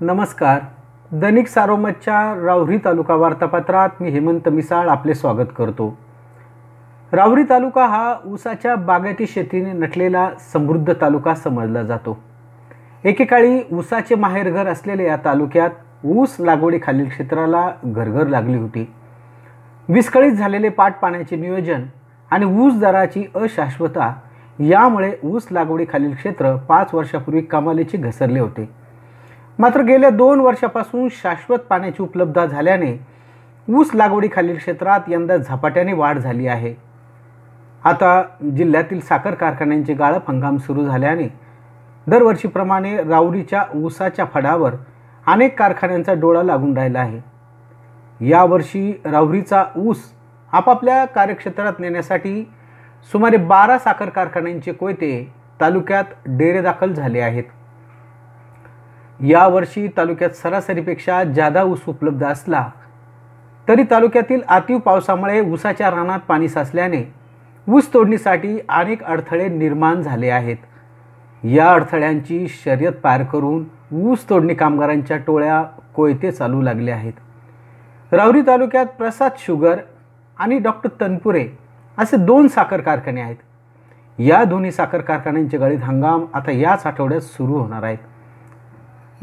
नमस्कार. दैनिक सारोमतच्या राहुरी तालुका वार्तापत्रात मी हेमंत मिसाळ आपले स्वागत करतो. राहुरी तालुका हा ऊसाच्या बागायती शेतीने नटलेला समृद्ध तालुका समजला जातो. एकेकाळी ऊसाचे माहेरघर असलेल्या या तालुक्यात ऊस लागवडीखालील क्षेत्राला घरघर लागली होती. विस्कळीत झालेले पाट पाण्याचे नियोजन आणि ऊस दराची अशाश्वता यामुळे ऊस लागवडीखालील क्षेत्र पाच वर्षापूर्वी कमालीचे घसरले होते. मात्र गेल्या दोन वर्षापासून शाश्वत पाण्याची उपलब्धता झाल्याने ऊस लागवडीखालील क्षेत्रात यंदा झपाट्याने वाढ झाली आहे. आता जिल्ह्यातील साखर कारखान्यांचे गाळप हंगाम सुरू झाल्याने दरवर्षीप्रमाणे राऊरीच्या ऊसाच्या फडावर अनेक कारखान्यांचा डोळा लागून राहिला आहे. यावर्षी राऊरीचा ऊस आपापल्या कार्यक्षेत्रात नेण्यासाठी सुमारे बारा साखर कारखान्यांचे कोयते तालुक्यात डेरे दाखल झाले आहेत. यावर्षी तालुक्यात सरासरीपेक्षा जादा ऊस उपलब्ध असला तरी तालुक्यातील अतिव पावसामुळे ऊसाच्या रानात पाणी साचल्याने ऊस तोडणीसाठी अनेक अडथळे निर्माण झाले आहेत. या अडथळ्यांची शर्यत पार करून ऊस तोडणी कामगारांच्या टोळ्या कोयते चालू लागले आहेत. रावरी तालुक्यात प्रसाद शुगर आणि डॉक्टर तनपुरे असे दोन साखर कारखाने आहेत. या दोन्ही साखर कारखान्यांचे गळीत हंगाम आता याच आठवड्यात सुरू होणार आहेत.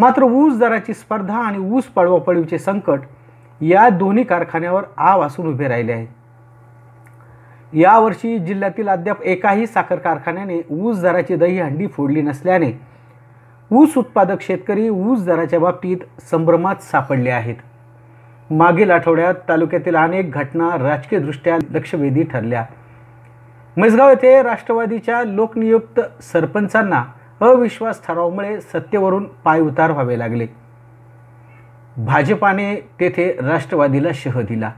मात्र ऊस दराची स्पर्धा आणि ऊस पळवापळीचे संकट या दोन्ही कारखान्यावर आव असून उभे राहिले आहे. यावर्षी जिल्ह्यातील अद्याप एकाही साखर कारखान्याने ऊस दराची दही हंडी फोडली नसल्याने ऊस उत्पादक शेतकरी ऊस दराच्या बाबतीत संभ्रमात सापडले आहेत. मागील आठवड्यात तालुक्यातील अनेक घटना राजकीयदृष्ट्या लक्षवेधी ठरल्या. म्हैसगाव येथे राष्ट्रवादीच्या लोकनियुक्त सरपंचांना अविश्वास ठरावामुळे सत्तेवरून पाय उतार व्हावे लागले. भाजपाने तेथे राष्ट्रवादीला शह दिला.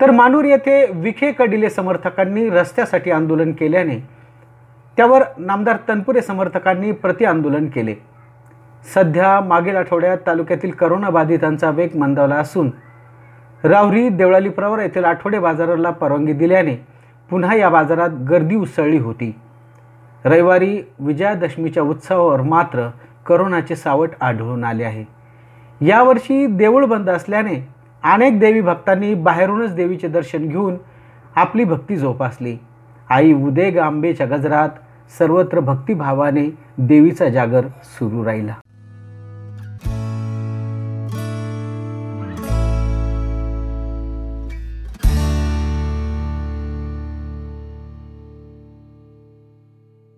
तर मानूर येथे विखे कडिले समर्थकांनी रस्त्यासाठी आंदोलन केल्याने त्यावर नामदार तनपुरे समर्थकांनी प्रतिआंदोलन केले. सध्या मागील आठवड्यात तालुक्यातील करोनाबाधितांचा वेग मंदावला असून रावरी देवळाली प्रवर येथील आठवडे बाजाराला परवानगी दिल्याने पुन्हा या बाजारात गर्दी उसळली होती. रविवारी विजयादशमीच्या उत्सवावर मात्र करोनाचे सावट आढळून आले आहे. यावर्षी देऊळ बंद असल्याने अनेक देवी भक्तांनी बाहेरूनच देवीचे दर्शन घेऊन आपली भक्ती जोपासली. आई उदे गांबेच्या गजरात सर्वत्र भक्तिभावाने देवीचा जागर सुरू राहिला.